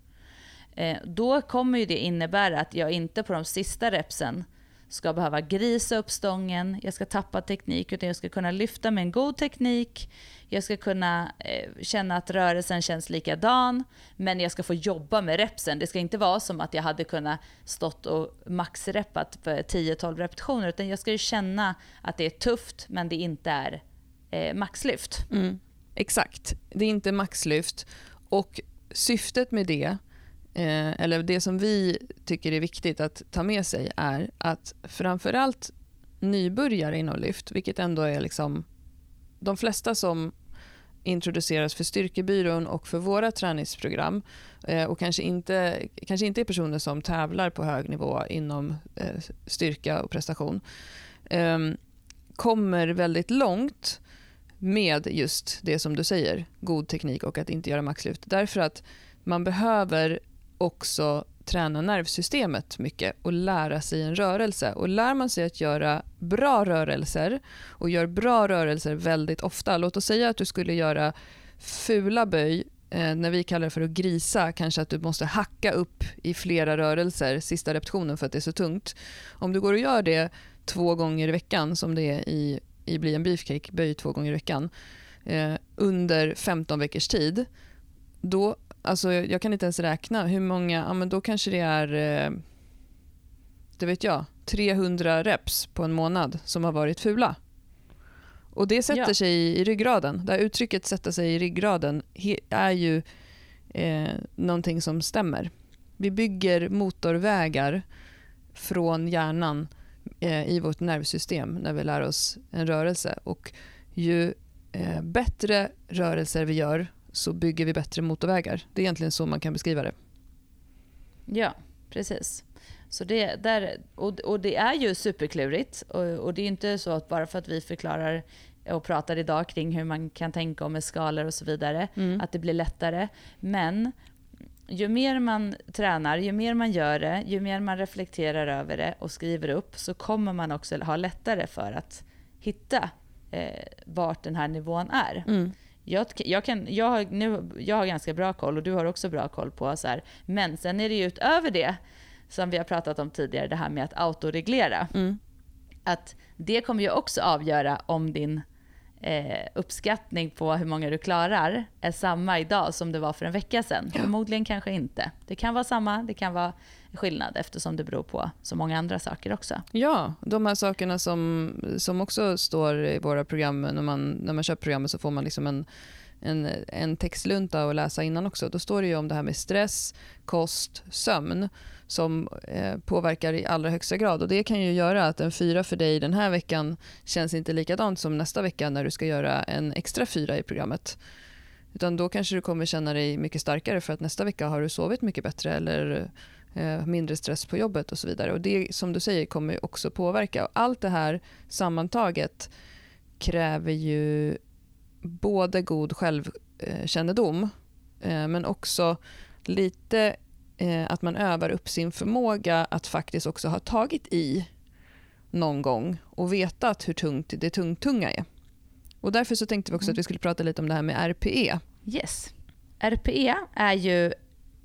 Eh, då kommer ju det innebära att jag inte på de sista repsen ska behöva grisa upp stången, jag ska tappa teknik, utan jag ska kunna lyfta med en god teknik, jag ska kunna eh, känna att rörelsen känns likadan, men jag ska få jobba med repsen. Det ska inte vara som att jag hade kunnat stått och maxreppat för 10-12 repetitioner, utan jag ska ju känna att det är tufft, men det inte är eh, maxlyft. Mm. Exakt. Det är inte maxlyft. Och syftet med det, eh, eller det som vi tycker är viktigt att ta med sig är att framförallt nybörjare inom lyft, vilket ändå är liksom de flesta som introduceras för Styrkebyrån och för våra träningsprogram eh, och kanske inte, kanske inte är personer som tävlar på hög nivå inom eh, styrka och prestation eh, kommer väldigt långt med just det som du säger, god teknik och att inte göra maxlyft. Därför att man behöver också träna nervsystemet mycket och lära sig en rörelse. Och lär man sig att göra bra rörelser och gör bra rörelser väldigt ofta, låt oss säga att du skulle göra fula böj eh, när vi kallar det för att grisa, kanske att du måste hacka upp i flera rörelser sista repetitionen för att det är så tungt. Om du går och gör det två gånger i veckan som det är i, i Bli en beefcake, böj två gånger i veckan, eh, under 15 veckors tid, då Alltså, jag kan inte ens räkna hur många, ja, men då kanske det är, eh, det vet jag, 300 reps på en månad som har varit fula. Och det sätter ja. sig i, i ryggraden. Det här uttrycket sätta sig i ryggraden är ju eh, någonting som stämmer. Vi bygger motorvägar från hjärnan eh, i vårt nervsystem när vi lär oss en rörelse. Och ju eh, bättre rörelser vi gör så bygger vi bättre motorvägar. Det är egentligen så man kan beskriva det. Ja, precis. Så det, där, och, och det är ju superklurigt. Och, och, det är inte så att bara för att vi förklarar och pratar idag kring hur man kan tänka om med skalor och så vidare, mm. att det blir lättare. Men ju mer man tränar, ju mer man gör det, ju mer man reflekterar över det och skriver upp, så kommer man också ha lättare för att hitta eh, vart den här nivån är. Mm jag, jag, kan, jag, har, nu, jag har ganska bra koll och du har också bra koll på så här. Men sen är det ju utöver det, som vi har pratat om tidigare, det här med att autoreglera. Mm. Att det kommer ju också avgöra om din eh, uppskattning på hur många du klarar är samma idag som det var för en vecka sedan. Ja. Förmodligen kanske inte. Det kan vara samma, det kan vara skillnad eftersom det beror på så många andra saker också. Ja, de här sakerna som, som också står i våra program. När man, när man köper programmet så får man liksom en, en, en textlunta att läsa innan också. Då står det ju om det här med stress, kost, sömn som eh, påverkar i allra högsta grad. Och Det kan ju göra att en fyra för dig den här veckan känns inte likadant som nästa vecka när du ska göra en extra fyra i programmet. Utan då kanske du kommer känna dig mycket starkare för att nästa vecka har du sovit mycket bättre eller mindre stress på jobbet och så vidare. Och Det som du säger kommer också påverka. allt det här sammantaget kräver ju både god självkännedom eh, men också lite eh, att man övar upp sin förmåga att faktiskt också ha tagit i någon gång och vetat hur tungt det tungtunga är. Och därför så tänkte vi också mm. att vi skulle prata lite om det här med RPE. Yes. RPE är ju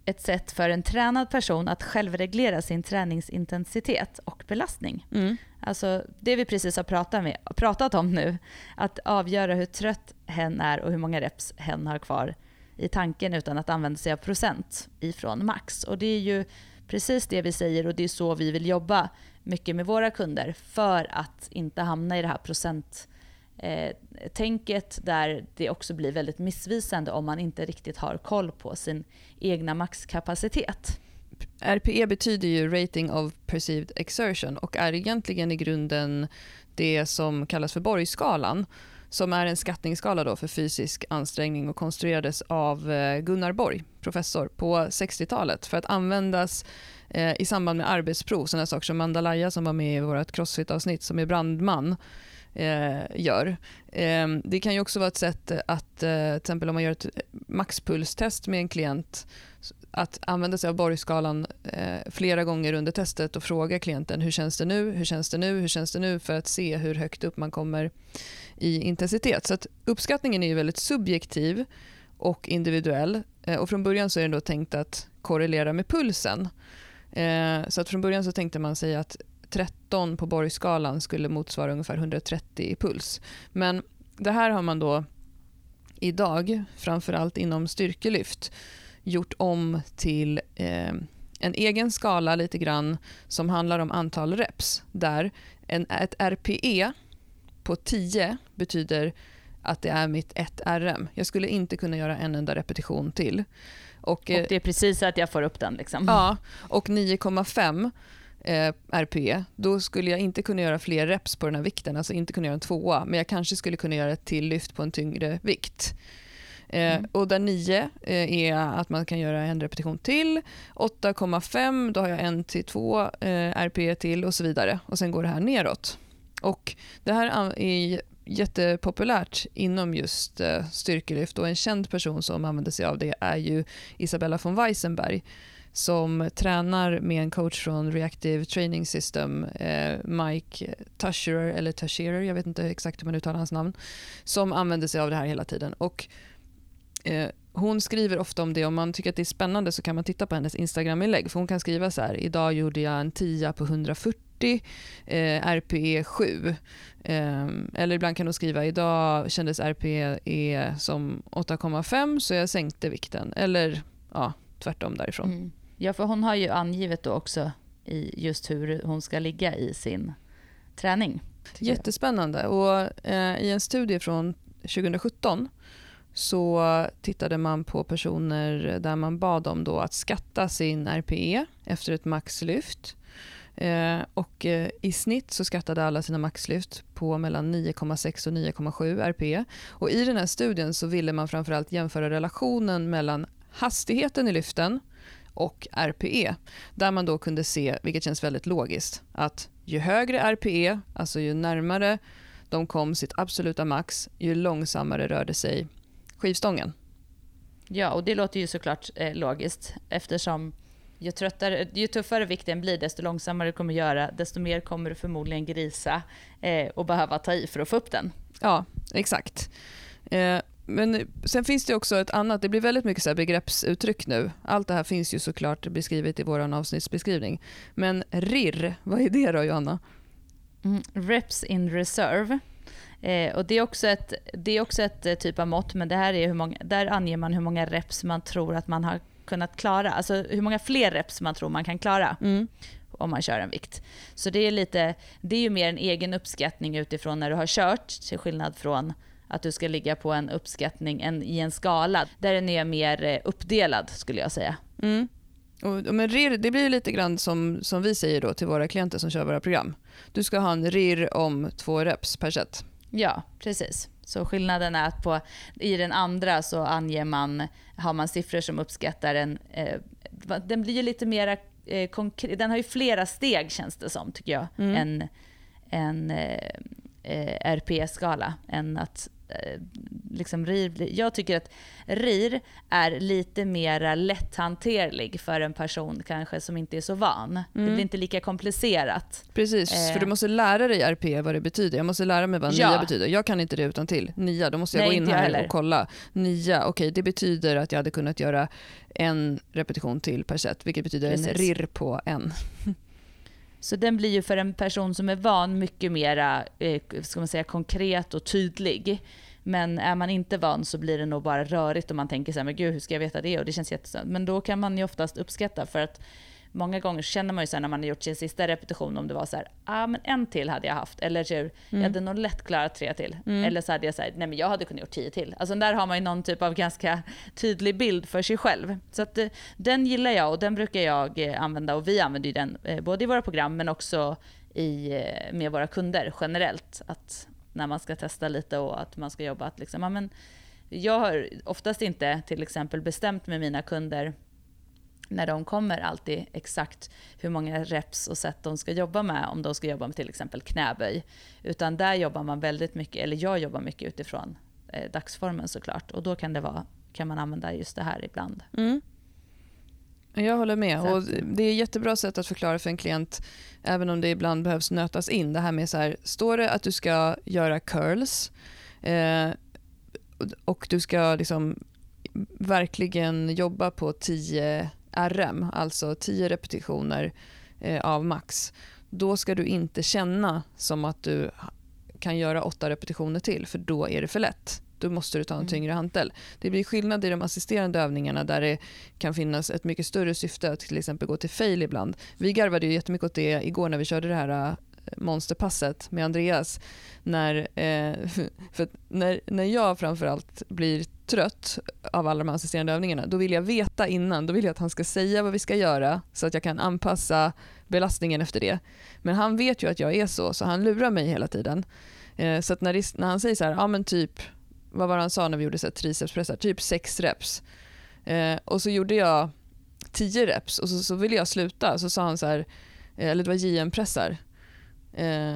ett sätt för en tränad person att självreglera sin träningsintensitet och belastning. Mm. Alltså det vi precis har pratat, med, pratat om nu, att avgöra hur trött hen är och hur många reps hen har kvar i tanken utan att använda sig av procent ifrån max. Och det är ju precis det vi säger och det är så vi vill jobba mycket med våra kunder för att inte hamna i det här procenttänket eh, där det också blir väldigt missvisande om man inte riktigt har koll på sin egna maxkapacitet. RPE betyder ju Rating of Perceived Exertion och är egentligen i grunden det som kallas för Borgskalan som är en skattningsskala då för fysisk ansträngning och konstruerades av eh, Gunnar Borg, professor, på 60-talet för att användas eh, i samband med arbetsprov, sådana saker som Mandalaya som var med i vårt crossfit-avsnitt som är brandman Eh, gör. Eh, det kan ju också vara ett sätt att, eh, till exempel om man gör ett maxpulstest med en klient, att använda sig av Borgskalan eh, flera gånger under testet och fråga klienten hur känns det nu, hur känns det nu, hur känns det nu för att se hur högt upp man kommer i intensitet. Så att uppskattningen är ju väldigt subjektiv och individuell. Eh, och från början så är den då tänkt att korrelera med pulsen. Eh, så att från början så tänkte man sig att 13 på Borgskalan skulle motsvara ungefär 130 i puls. Men det här har man då idag, framförallt inom styrkelyft, gjort om till eh, en egen skala lite grann som handlar om antal reps. Där en, ett RPE på 10 betyder att det är mitt 1 RM. Jag skulle inte kunna göra en enda repetition till. Och, och det är precis att jag får upp den. Liksom. Ja, och 9,5 eh, RPE, då skulle jag inte kunna göra fler reps på den här vikten, alltså inte kunna göra en tvåa, men jag kanske skulle kunna göra ett till lyft på en tyngre vikt. Eh, mm. Och där 9 eh, är att man kan göra en repetition till. 8,5 då har jag en till två eh, RPE till och så vidare. Och Sen går det här neråt. Och Det här är jättepopulärt inom just eh, styrkelyft och en känd person som använder sig av det är ju Isabella von Weissenberg som tränar med en coach från Reactive Training System, eh, Mike Tusherer, eller Tusherer, jag vet inte exakt hur man uttalar hans namn, som använder sig av det här hela tiden. Och, eh, hon skriver ofta om det. Om man tycker att det är spännande så kan man titta på hennes Instagram-inlägg. För hon kan skriva så här, idag gjorde jag en 10 på 140, eh, RPE 7. Eh, eller ibland kan hon skriva, idag kändes RPE som 8,5 så jag sänkte vikten. Eller ja, tvärtom därifrån. Mm. Ja, för hon har ju angivet då också i just hur hon ska ligga i sin träning. Jättespännande. Och, eh, I en studie från 2017 så tittade man på personer där man bad dem då att skatta sin RPE efter ett maxlyft. Eh, och, eh, I snitt så skattade alla sina maxlyft på mellan 9,6 och 9,7 RPE. Och I den här studien så ville man framförallt jämföra relationen mellan hastigheten i lyften och RPE. Där man då kunde se, vilket känns väldigt logiskt, att ju högre RPE, alltså ju närmare de kom sitt absoluta max, ju långsammare rörde sig skivstången. Ja, och det låter ju såklart eh, logiskt eftersom ju, tröttare, ju tuffare vikten blir, desto långsammare du kommer göra, desto mer kommer du förmodligen grisa eh, och behöva ta i för att få upp den. Ja, exakt. Eh, men sen finns det också ett annat, det blir väldigt mycket så begreppsuttryck nu. Allt det här finns ju såklart beskrivet i vår avsnittsbeskrivning. Men RIR, vad är det då Johanna? Mm, reps in reserve. Eh, och det, är också ett, det är också ett eh, typ av mått, men det här är hur många, där anger man hur många reps man tror att man har kunnat klara. Alltså hur många fler reps man tror man kan klara. Mm om man kör en vikt. Så det är, lite, det är ju mer en egen uppskattning utifrån när du har kört, till skillnad från att du ska ligga på en uppskattning en, i en skala där den är mer eh, uppdelad skulle jag säga. Mm. Och, men RIR, det blir lite grann som, som vi säger då till våra klienter som kör våra program. Du ska ha en RIR om två reps per set. Ja, precis. Så skillnaden är att på, i den andra så anger man, har man siffror som uppskattar en, eh, den blir ju lite mer eh, konkret, den har ju flera steg känns det som tycker jag, mm. än en eh, eh RP-skala, än att liksom RIR, jag tycker att RIR är lite mer lätthanterlig för en person kanske som inte är så van. Mm. Det blir inte lika komplicerat. Precis, eh. för du måste lära dig RP vad det betyder. Jag måste lära mig vad ja. NIA betyder. Jag kan inte det utan till. NIA, då måste jag Nej, gå in här heller. och kolla. NIA, okej okay, det betyder att jag hade kunnat göra en repetition till per set, vilket betyder Precis. en RIR på en. Så den blir ju för en person som är van mycket mer eh, ska man säga, konkret och tydlig. Men är man inte van så blir det nog bara rörigt och man tänker så här, men gud hur ska jag veta det? Och det känns jätteskönt. Men då kan man ju oftast uppskatta för att många gånger känner man ju så när man har gjort sin sista repetition om det var så här, ah, men en till hade jag haft. Eller så, mm. jag hade nog lätt klarat tre till. Mm. Eller så hade jag sagt, nej men jag hade kunnat gjort tio till. Alltså där har man ju någon typ av ganska tydlig bild för sig själv. Så att, eh, den gillar jag och den brukar jag eh, använda och vi använder ju den eh, både i våra program men också i, med våra kunder generellt. Att när man ska testa lite och att man ska jobba att liksom, ja, men jag har oftast inte till exempel bestämt med mina kunder när de kommer alltid exakt hur många reps och sätt de ska jobba med om de ska jobba med till exempel knäböj. Utan där jobbar man väldigt mycket, eller jag jobbar mycket utifrån eh, dagsformen såklart. Och då kan, det vara, kan man använda just det här ibland. Mm. Jag håller med. Och det är ett jättebra sätt att förklara för en klient, även om det ibland behövs nötas in. Det här med så här, står det att du ska göra curls eh, och du ska liksom verkligen jobba på 10 RM, alltså 10 repetitioner eh, av max, då ska du inte känna som att du kan göra 8 repetitioner till, för då är det för lätt. Då måste du ta en mm. tyngre hantel. Det blir skillnad i de assisterande övningarna där det kan finnas ett mycket större syfte att till exempel gå till fail ibland. Vi garvade ju jättemycket åt det igår när vi körde det här monsterpasset med Andreas. När, eh, för när, när jag framförallt blir trött av alla de här assisterande övningarna, då vill jag veta innan. Då vill jag att han ska säga vad vi ska göra så att jag kan anpassa belastningen efter det. Men han vet ju att jag är så, så han lurar mig hela tiden. Eh, så att när, det, när han säger så här, ja men typ, vad var det han sa när vi gjorde så här, tricepspressar? Typ sex reps. Eh, och så gjorde jag tio reps och så, så ville jag sluta. Så sa han så här, eh, eller det var JM-pressar. Eh,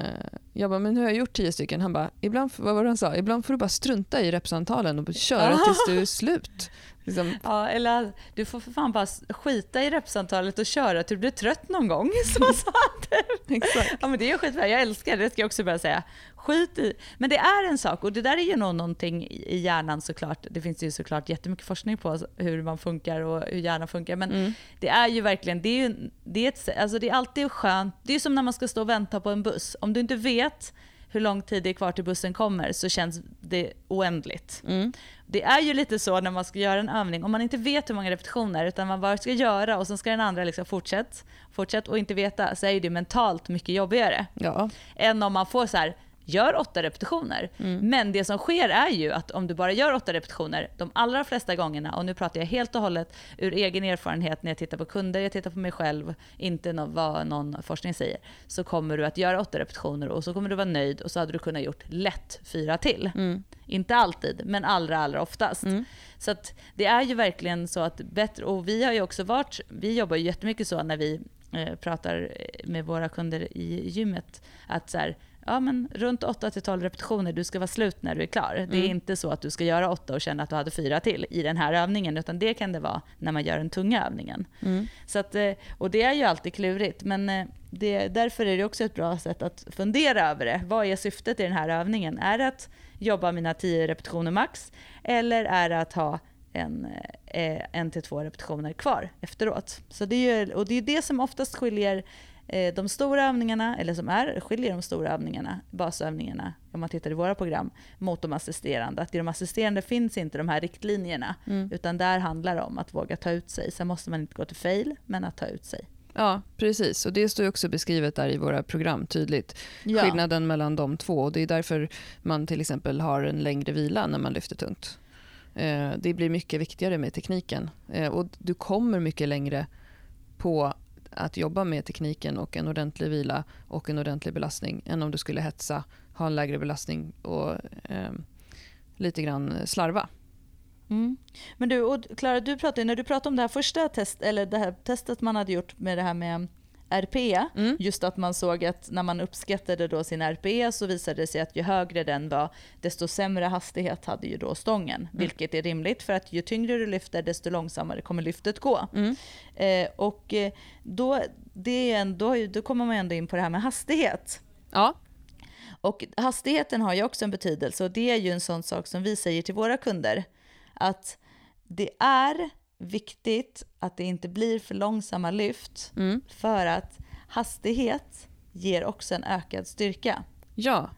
jag bara, men nu har jag gjort tio stycken. Han bara, ibland, vad var det han sa? Ibland får du bara strunta i repsantalen och köra tills du är slut. Liksom. Ja, eller du får för fan bara skita i repsamtalet och köra till du blir trött någon gång. Så sa han Exakt. Ja men det är skitbra, jag älskar det, det ska jag också börja säga. Skit i. Men det är en sak och det där är ju någonting i hjärnan såklart. Det finns ju såklart jättemycket forskning på hur man funkar och hur hjärnan funkar. Men mm. det är ju verkligen, det är, ju, det, är ett, alltså det är alltid skönt. Det är som när man ska stå och vänta på en buss. Om du inte vet hur lång tid det är kvar till bussen kommer så känns det oändligt. Mm. Det är ju lite så när man ska göra en övning, om man inte vet hur många repetitioner utan man bara ska göra och sen ska den andra liksom fortsätta fortsätt och inte veta så är det mentalt mycket jobbigare. Ja. Än om man får så här, gör åtta repetitioner. Mm. Men det som sker är ju att om du bara gör åtta repetitioner, de allra flesta gångerna, och nu pratar jag helt och hållet ur egen erfarenhet när jag tittar på kunder, jag tittar på mig själv, inte no vad någon forskning säger, så kommer du att göra åtta repetitioner och så kommer du vara nöjd och så hade du kunnat gjort lätt fyra till. Mm. Inte alltid, men allra, allra oftast. Mm. Så att det är ju verkligen så att bättre, och vi har ju också varit, vi jobbar ju jättemycket så när vi eh, pratar med våra kunder i gymmet, att så här, ja, men runt 8-12 repetitioner, du ska vara slut när du är klar. Mm. Det är mm. inte så att du ska göra 8 och känna att du hade fyra till i den här övningen, utan det kan det vara när man gör den tunga övningen. Mm. Så att, eh, och det är ju alltid klurigt, men eh, det, därför är det också ett bra sätt att fundera över det. Vad är syftet i den här övningen? Är det att jobba mina 10 repetitioner max, eller är det att ha en, eh, en till två repetitioner kvar efteråt? Så det är ju, och det är det som oftast skiljer de stora övningarna, eller som är, skiljer de stora övningarna, basövningarna, om man tittar i våra program, mot de assisterande. Att i de assisterande finns inte de här riktlinjerna, mm. utan där handlar det om att våga ta ut sig. Sen måste man inte gå till fail, men att ta ut sig. Ja, precis. Och det står också beskrivet där i våra program tydligt. Ja. Skillnaden mellan de två. Och det är därför man till exempel har en längre vila när man lyfter tungt. Eh, det blir mycket viktigare med tekniken. Eh, och du kommer mycket längre på att jobba med tekniken och en ordentlig vila och en ordentlig belastning än om du skulle hetsa, ha en lägre belastning och eh, lite grann slarva. Mm. Men du, Klara, du pratade, när du pratade om det här första test, eller det här testet man hade gjort med det här med RPE, mm. just att man såg att när man uppskattade då sin RPE så visade det sig att ju högre den var, desto sämre hastighet hade ju då stången. Mm. Vilket är rimligt för att ju tyngre du lyfter, desto långsammare kommer lyftet gå. Mm. Eh, och eh, då, det är ändå, då kommer man ändå in på det här med hastighet. Ja. Och hastigheten har ju också en betydelse och det är ju en sån sak som vi säger till våra kunder. Att det är viktigt att det inte blir för långsamma lyft mm. för att hastighet ger också en ökad styrka. Ja,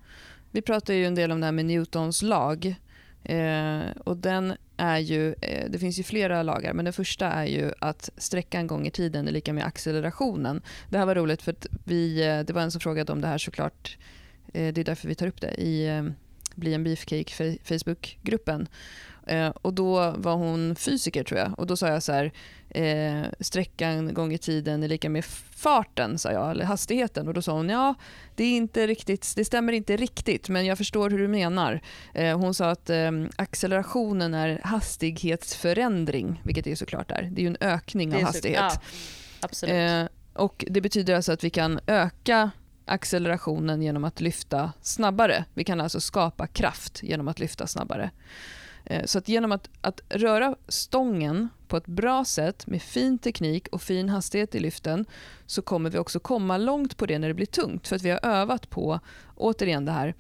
vi pratar ju en del om det här med Newtons lag. Eh, och den är ju, eh, det finns ju flera lagar, men den första är ju att sträckan gånger tiden är lika med accelerationen. Det här var roligt för vi, eh, det var en som frågade om det här såklart. Eh, det är därför vi tar upp det i eh, Bli en beefcake Facebookgruppen. Eh, och då var hon fysiker tror jag och då sa jag så här, eh, sträckan gånger tiden är lika med farten, sa jag, eller hastigheten. Och då sa hon, ja, det, är inte riktigt, det stämmer inte riktigt, men jag förstår hur du menar. Eh, hon sa att eh, accelerationen är hastighetsförändring, vilket det såklart är. Det är ju en ökning av hastighet. Ja, absolut. Eh, och det betyder alltså att vi kan öka accelerationen genom att lyfta snabbare. Vi kan alltså skapa kraft genom att lyfta snabbare. Eh, så att genom att, att röra stången på ett bra sätt med fin teknik och fin hastighet i lyften så kommer vi också komma långt på det när det blir tungt. För att vi har övat på, återigen det här,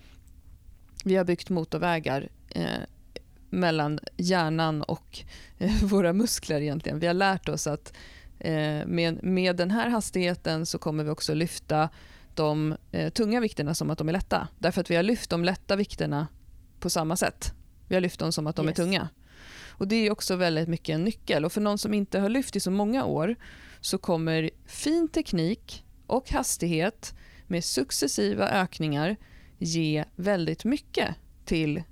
vi har byggt motorvägar eh, mellan hjärnan och eh, våra muskler egentligen. Vi har lärt oss att eh, med, med den här hastigheten så kommer vi också lyfta de eh, tunga vikterna som att de är lätta. Därför att vi har lyft de lätta vikterna på samma sätt. Vi har lyft dem som att de yes. är tunga. Och Det är också väldigt mycket en nyckel. Och För någon som inte har lyft i så många år så kommer fin teknik och hastighet med successiva ökningar ge väldigt mycket till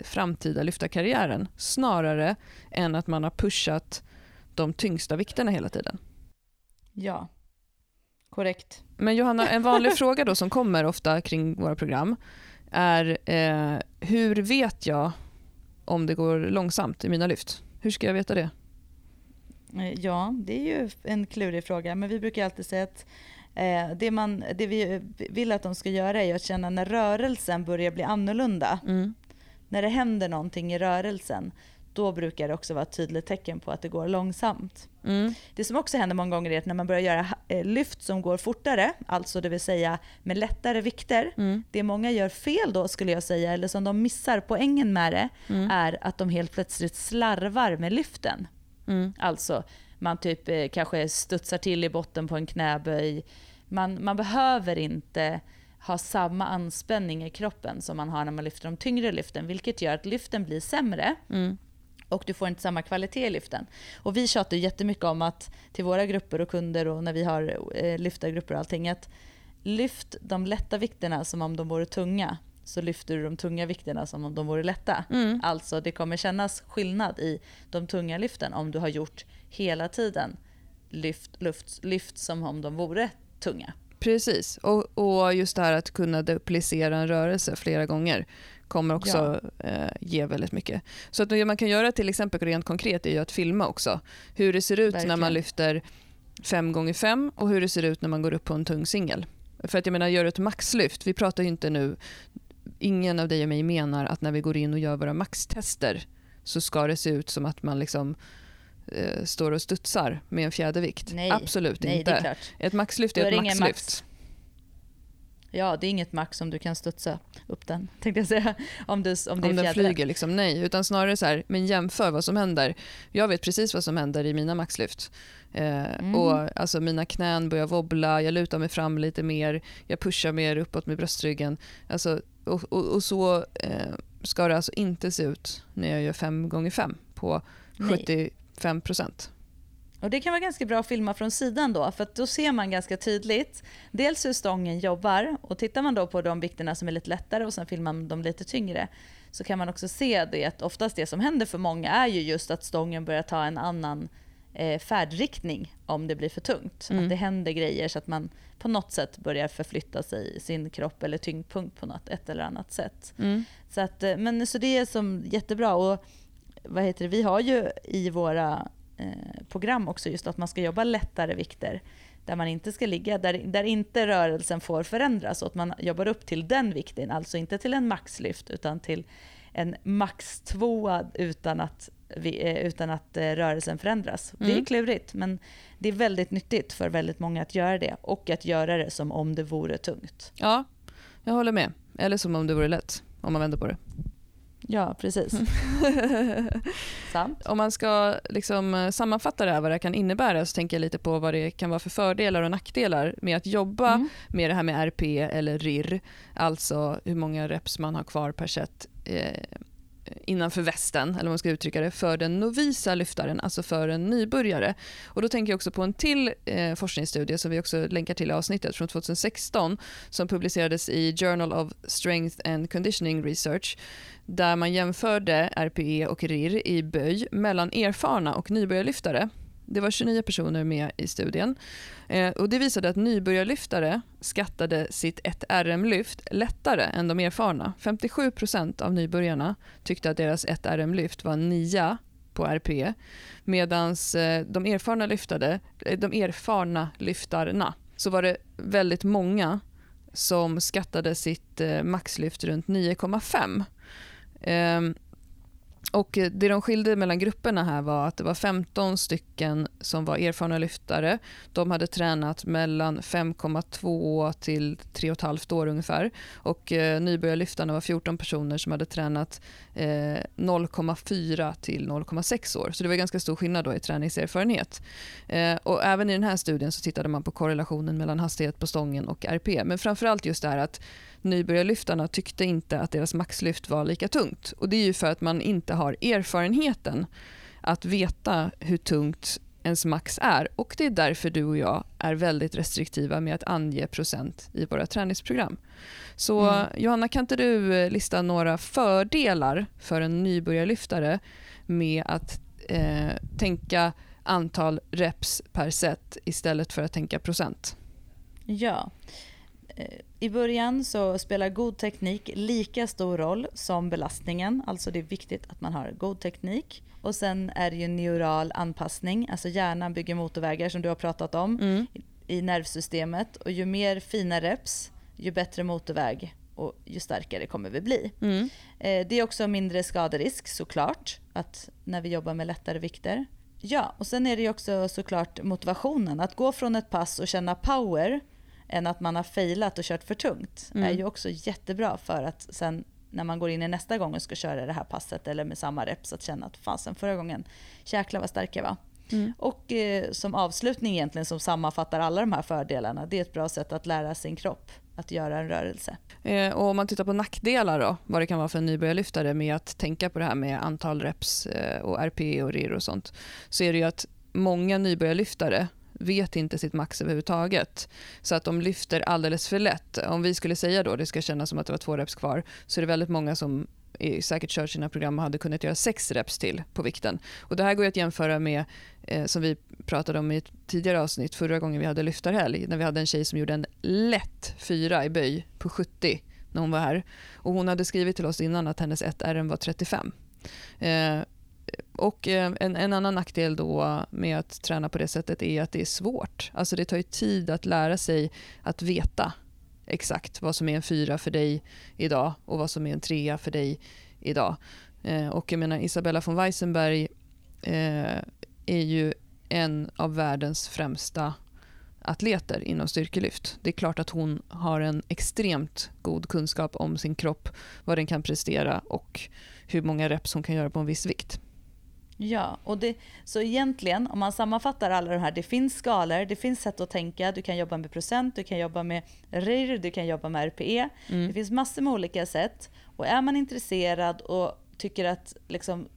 framtida lyftarkarriären snarare än att man har pushat de tyngsta vikterna hela tiden. Ja, korrekt. Men Johanna, en vanlig fråga då som kommer ofta kring våra program är eh, hur vet jag om det går långsamt i mina lyft? Hur ska jag veta det? Eh, ja, det är ju en klurig fråga, men vi brukar alltid säga att eh, det, man, det vi vill att de ska göra är att känna när rörelsen börjar bli annorlunda. Mm. När det händer någonting i rörelsen, då brukar det också vara ett tydligt tecken på att det går långsamt. Mm. Det som också händer många gånger är att när man börjar göra eh, lyft som går fortare, alltså det vill säga med lättare vikter, mm. det många gör fel då skulle jag säga, eller som de missar poängen med det, mm. är att de helt plötsligt slarvar med lyften. Mm. Alltså man typ eh, kanske studsar till i botten på en knäböj. Man, man behöver inte ha samma anspänning i kroppen som man har när man lyfter de tyngre lyften, vilket gör att lyften blir sämre. Mm och du får inte samma kvalitet i lyften. Och vi tjatar jättemycket om att till våra grupper och kunder och när vi har eh, lyftargrupper och allting att lyft de lätta vikterna som om de vore tunga så lyfter du de tunga vikterna som om de vore lätta. Mm. Alltså det kommer kännas skillnad i de tunga lyften om du har gjort hela tiden lyft, luft, lyft som om de vore tunga. Precis, och, och just det här att kunna duplicera en rörelse flera gånger kommer också ja. eh, ge väldigt mycket. Så att det man kan göra till exempel rent konkret är ju att filma också. Hur det ser ut Verkligen. när man lyfter 5 gånger 5 och hur det ser ut när man går upp på en tung singel. För att jag menar, gör ett maxlyft. Vi pratar ju inte nu, ingen av dig och mig menar att när vi går in och gör våra maxtester så ska det se ut som att man liksom eh, står och studsar med en fjädervikt. Nej, Absolut nej, inte. Ett maxlyft är ett maxlyft. Max. Ja, det är inget max om du kan studsa upp den, tänkte jag säga. Om, du, om, det om den flyger, liksom, nej. Utan snarare så här, men jämför vad som händer. Jag vet precis vad som händer i mina maxlyft. Eh, mm. och, alltså, mina knän börjar wobbla, jag lutar mig fram lite mer, jag pushar mer uppåt med bröstryggen. Alltså, och, och, och så eh, ska det alltså inte se ut när jag gör 5 gånger 5 på 75 procent. Och Det kan vara ganska bra att filma från sidan då, för då ser man ganska tydligt dels hur stången jobbar och tittar man då på de vikterna som är lite lättare och sen filmar man de lite tyngre så kan man också se det att oftast det som händer för många är ju just att stången börjar ta en annan eh, färdriktning om det blir för tungt. Mm. Att det händer grejer så att man på något sätt börjar förflytta sig i sin kropp eller tyngdpunkt på något ett eller annat sätt. Mm. Så, att, eh, men, så det är som jättebra. Och, vad heter det, vi har ju i våra Eh, program också, just att man ska jobba lättare vikter där man inte ska ligga, där, där inte rörelsen får förändras och att man jobbar upp till den vikten, alltså inte till en maxlyft utan till en max tvåa utan att, eh, utan att eh, rörelsen förändras. Mm. Det är mm. klurigt men det är väldigt nyttigt för väldigt många att göra det och att göra det som om det vore tungt. Ja, jag håller med. Eller som om det vore lätt, om man vänder på det. Ja, precis. Sant. Om man ska liksom eh, sammanfatta det här, vad det kan innebära, så tänker jag lite på vad det kan vara för fördelar och nackdelar med att jobba mm. med det här med RP eller RIR, alltså hur många reps man har kvar per set eh, innanför västen, eller vad man ska uttrycka det, för den novisa lyftaren, alltså för en nybörjare. Och då tänker jag också på en till eh, forskningsstudie som vi också länkar till i avsnittet från 2016 som publicerades i Journal of Strength and Conditioning Research där man jämförde RPE och RIR i böj mellan erfarna och nybörjarlyftare. Det var 29 personer med i studien. Eh, och det visade att nybörjarlyftare skattade sitt 1RM-lyft lättare än de erfarna. 57% av nybörjarna tyckte att deras 1RM-lyft var en 9 på RPE medan eh, de erfarna, lyftade, eh, de erfarna lyftarna så var det väldigt många som skattade sitt eh, maxlyft runt 9,5 och det de skilde mellan grupperna här var att det var 15 stycken som var erfarna lyftare. De hade tränat mellan 5,2 till 3,5 år ungefär. Och eh, nybörjarlyftarna var 14 personer som hade tränat eh, 0,4 till 0,6 år. Så det var ganska stor skillnad då i träningserfarenhet. Eh, och även i den här studien så tittade man på korrelationen mellan hastighet på stången och RP. Men framförallt just det här att nybörjarlyftarna tyckte inte att deras maxlyft var lika tungt. Och Det är ju för att man inte har erfarenheten att veta hur tungt ens max är och det är därför du och jag är väldigt restriktiva med att ange procent i våra träningsprogram. Så mm. Johanna, kan inte du eh, lista några fördelar för en nybörjarlyftare med att eh, tänka antal reps per set istället för att tänka procent? Ja. I början så spelar god teknik lika stor roll som belastningen. Alltså det är viktigt att man har god teknik. Och sen är det ju neural anpassning, alltså hjärnan bygger motorvägar som du har pratat om mm. i nervsystemet. Och ju mer fina reps, ju bättre motorväg och ju starkare kommer vi bli. Mm. Eh, det är också mindre skaderisk såklart, att när vi jobbar med lättare vikter. Ja, och sen är det också såklart motivationen. Att gå från ett pass och känna power än att man har failat och kört för tungt mm. är ju också jättebra för att sen när man går in i nästa gång och ska köra det här passet eller med samma reps att känna att fasen förra gången, jäklar vad stark jag var. Mm. Och eh, som avslutning egentligen som sammanfattar alla de här fördelarna, det är ett bra sätt att lära sin kropp att göra en rörelse. Eh, och om man tittar på nackdelar då, vad det kan vara för en nybörjarlyftare med att tänka på det här med antal reps eh, och RP och RIR och sånt, så är det ju att många nybörjarlyftare vet inte sitt max överhuvudtaget. Så att de lyfter alldeles för lätt. Om vi skulle säga då det ska kännas som att det var två reps kvar så är det väldigt många som säkert kört sina program och hade kunnat göra sex reps till på vikten. Och det här går att jämföra med, eh, som vi pratade om i ett tidigare avsnitt förra gången vi hade lyftarhelg, när vi hade en tjej som gjorde en lätt fyra i böj på 70 när hon var här. Och hon hade skrivit till oss innan att hennes 1RM var 35. Eh, och eh, en, en, annan nackdel då med att träna på det sättet är att det är svårt. Alltså det tar tid att lära sig att veta exakt vad som är en fyra för dig idag och vad som är en trea för dig idag. Eh, och jag menar Isabella von Weissenberg eh, är ju en av världens främsta atleter inom styrkelyft. Det är klart att hon har en extremt god kunskap om sin kropp, vad den kan prestera och hur många reps hon kan göra på en viss vikt. Ja, och det, så egentligen om man sammanfattar alla de här, det finns skalor, det finns sätt att tänka, du kan jobba med procent, du kan jobba med RIR, du kan jobba med RPE. Mm. Det finns massor med olika sätt. Och är man intresserad och tycker att liksom,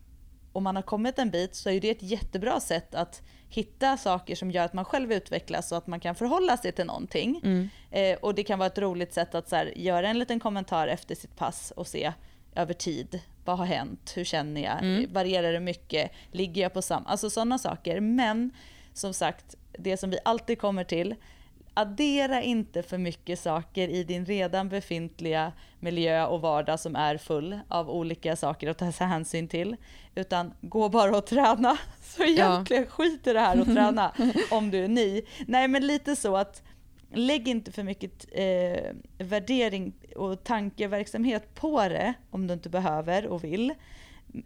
om man har kommit en bit så är det ett jättebra sätt att hitta saker som gör att man själv utvecklas och att man kan förhålla sig till någonting. Mm. Eh, och det kan vara ett roligt sätt att så här, göra en liten kommentar efter sitt pass och se över tid vad har hänt? Hur känner jag? Mm. Varierar det mycket? Ligger jag på samma? Alltså sådana saker. Men som sagt, det som vi alltid kommer till, addera inte för mycket saker i din redan befintliga miljö och vardag som är full av olika saker att ta hänsyn till. Utan gå bara och träna. Så egentligen ja. skit i det här och träna om du är ny. Nej men lite så att lägg inte för mycket eh, värdering och tankeverksamhet på det om du inte behöver och vill.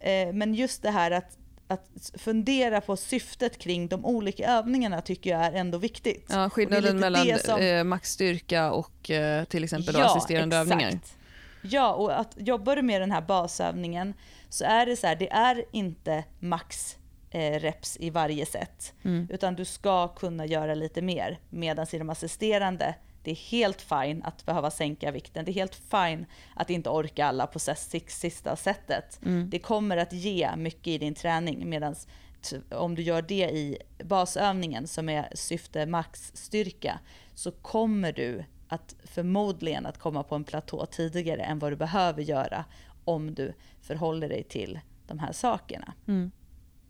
Eh, men just det här att, att fundera på syftet kring de olika övningarna tycker jag är ändå viktigt. Ja, skillnaden mellan som... eh, maxstyrka och eh, till exempel ja, assisterande exakt. övningar. Ja, och att jobbar du med den här basövningen så är det så här, det är inte max eh, reps i varje set. Mm. Utan du ska kunna göra lite mer. Medan i de assisterande, det är helt fine att behöva sänka vikten. Det är helt fine att inte orka alla på sista setet. Mm. Det kommer att ge mycket i din träning. Medan om du gör det i basövningen som är syfte maxstyrka så kommer du att förmodligen att komma på en platå tidigare än vad du behöver göra om du förhåller dig till de här sakerna. Mm.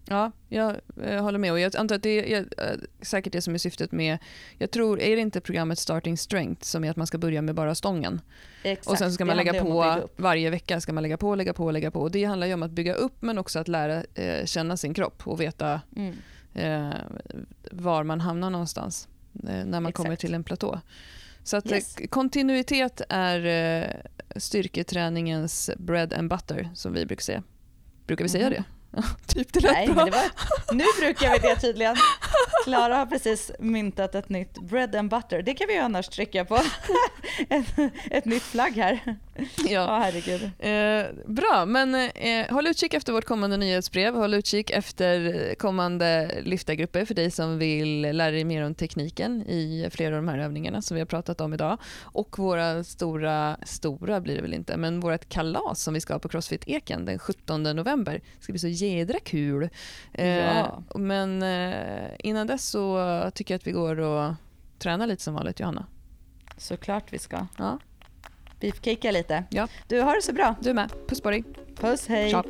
Ja, jag, jag håller med. Och jag antar att det är äh, säkert det som är syftet med... Jag tror, är det inte programmet Starting Strength som är att man ska börja med bara stången? Exakt. Och sen ska man lägga på, varje vecka ska man lägga på, lägga på, lägga på. Och det handlar ju om att bygga upp men också att lära eh, känna sin kropp och veta mm. eh, var man hamnar någonstans eh, när man Exakt. kommer till en platå. Så att yes. kontinuitet är eh, styrketräningens bread and butter som vi brukar säga. Brukar vi säga mm. det? typ det lät Nej, bra. Men det var, nu brukar vi det tydligen. Klara har precis myntat ett nytt bread and butter. Det kan vi annars trycka på. ett, ett nytt flagg här. Ja, herregud. Eh, bra, men eh, håll utkik efter vårt kommande nyhetsbrev. Håll utkik efter kommande lyftargrupper för dig som vill lära dig mer om tekniken i flera av de här övningarna som vi har pratat om idag. Och våra stora, stora blir det väl inte, men vårt kalas som vi ska ha på Crossfit Eken den 17 november. Det ska bli så jädra kul. Eh, Ja. Men eh, innan dess så tycker jag att vi går och tränar lite som vanligt, Johanna. Såklart vi ska. Ja beefcakea lite. Ja. Du, har det så bra. Du med. Puss på dig. Puss, hej. Tja.